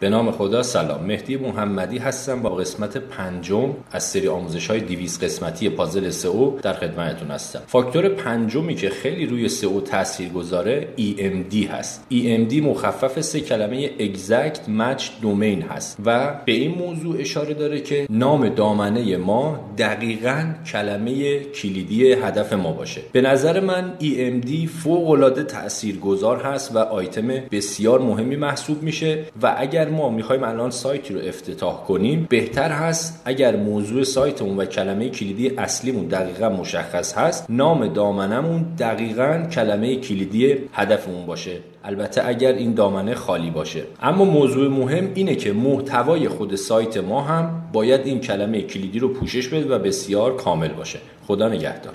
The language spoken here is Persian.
به نام خدا سلام. مهدی محمدی هستم با قسمت پنجم از سری آموزش های 200 قسمتی پازل سئو در خدمتتون هستم. فاکتور پنجمی که خیلی روی سئو تاثیر گذاره EMD هست. EMD مخفف سه کلمه exact match domain هست و به این موضوع اشاره داره که نام دامنه ما دقیقا کلمه کلیدی هدف ما باشه. به نظر من EMD فوق العاده تاثیرگذار هست و آیتم بسیار مهمی محسوب میشه و اگر ما می‌خوایم الان سایتی رو افتتاح کنیم بهتر هست اگر موضوع سایتمون و کلمه کلیدی اصلیمون دقیقا مشخص هست نام دامنمون دقیقا کلمه کلیدی هدفمون باشه. البته اگر این دامنه خالی باشه. اما موضوع مهم اینه که محتوای خود سایت ما هم باید این کلمه کلیدی رو پوشش بده و بسیار کامل باشه. خدا نگهدار.